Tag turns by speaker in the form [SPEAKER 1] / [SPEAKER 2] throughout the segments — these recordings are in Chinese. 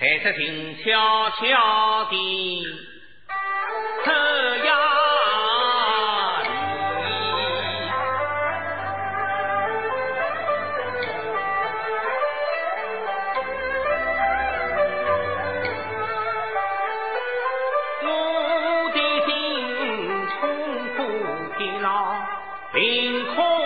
[SPEAKER 1] 在这静悄悄的深夜里，我的心痛苦极了，凌空。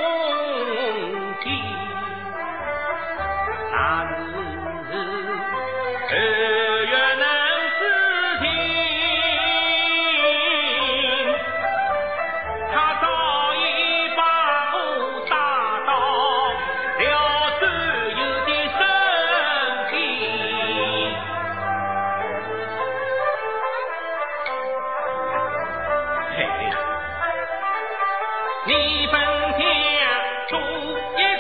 [SPEAKER 1] 你本将出言。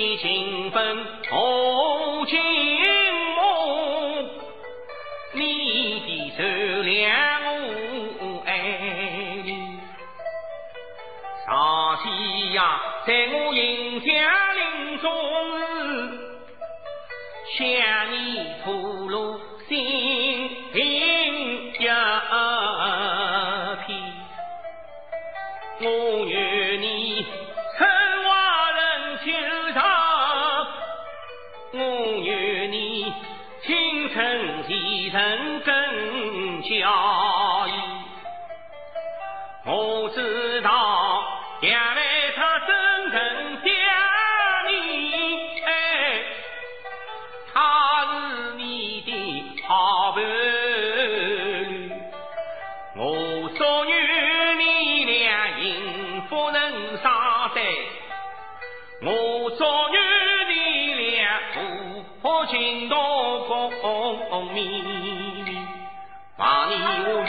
[SPEAKER 1] 你勤奋好勤务，你的善良我爱。少先呀，在我印象林中日，向你吐露心。我知道将来他真正嫁你，哎，他是你的好伴侣。我祝愿你俩幸福能相待，我祝愿你俩互互敬道光明，把你我。